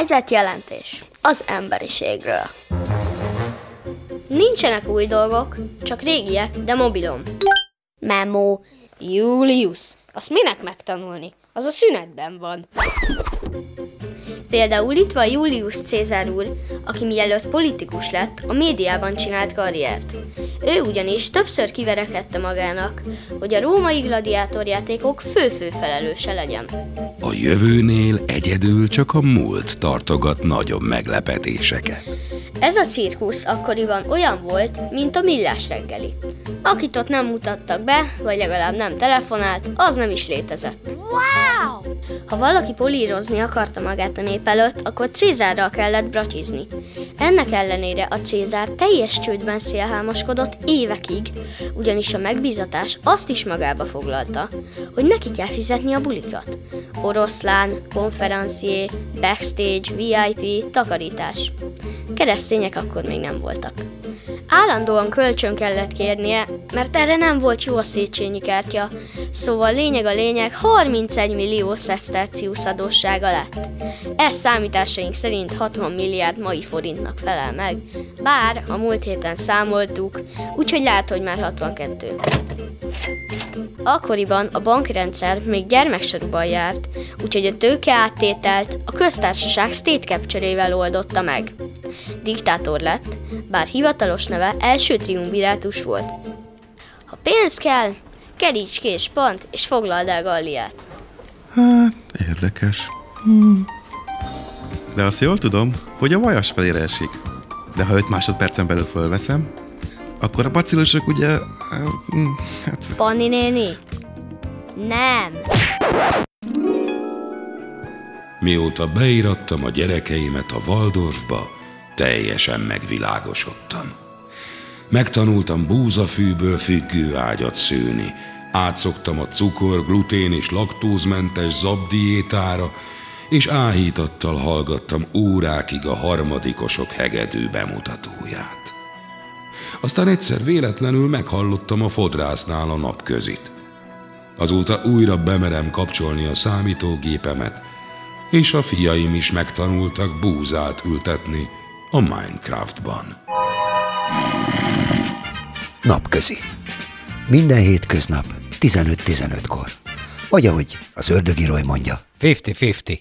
Helyzetjelentés az emberiségről. Nincsenek új dolgok, csak régiek, de mobilom. Memo, Julius. Azt minek megtanulni? Az a szünetben van. Például itt van Julius Cézár úr, aki mielőtt politikus lett, a médiában csinált karriert. Ő ugyanis többször kiverekedte magának, hogy a római gladiátorjátékok fő-fő felelőse legyen. A jövőnél egyedül csak a múlt tartogat nagyobb meglepetéseket. Ez a cirkusz akkoriban olyan volt, mint a millás reggeli. Akit ott nem mutattak be, vagy legalább nem telefonált, az nem is létezett. Wow! Ha valaki polírozni akarta magát a nép előtt, akkor Cézárral kellett bratizni. Ennek ellenére a Cézár teljes csődben szélhámoskodott évekig, ugyanis a megbízatás azt is magába foglalta, hogy neki kell fizetni a bulikat. Oroszlán, konferencié, backstage, VIP, takarítás. Keresztények akkor még nem voltak. Állandóan kölcsön kellett kérnie, mert erre nem volt jó a Széchenyi kártya, szóval lényeg a lényeg 31 millió szesztercius adóssága lett. Ez számításaink szerint 60 milliárd mai forintnak felel meg, bár a múlt héten számoltuk, úgyhogy lehet, hogy már 62. Akkoriban a bankrendszer még gyermeksorúban járt, úgyhogy a tőke áttételt a köztársaság state capture oldotta meg. Diktátor lett, bár hivatalos neve első triumvirátus volt. Ha pénz kell, keríts ki és pont, és foglald el Galliát. Hát, érdekes. Hmm. De azt jól tudom, hogy a vajas felére esik. De ha 5 másodpercen belül fölveszem, akkor a bacillusok ugye... Hát... Panni néni? Nem. Mióta beírattam a gyerekeimet a Waldorfba, teljesen megvilágosodtam. Megtanultam búzafűből függő ágyat szőni, átszoktam a cukor, glutén és laktózmentes zabdiétára, és áhítattal hallgattam órákig a harmadikosok hegedű bemutatóját. Aztán egyszer véletlenül meghallottam a fodrásznál a napközit. Azóta újra bemerem kapcsolni a számítógépemet, és a fiaim is megtanultak búzát ültetni a Minecraftban. Napközi. Minden hétköznap 15-15-kor. Vagy ahogy az ördögiroly mondja. 50-50.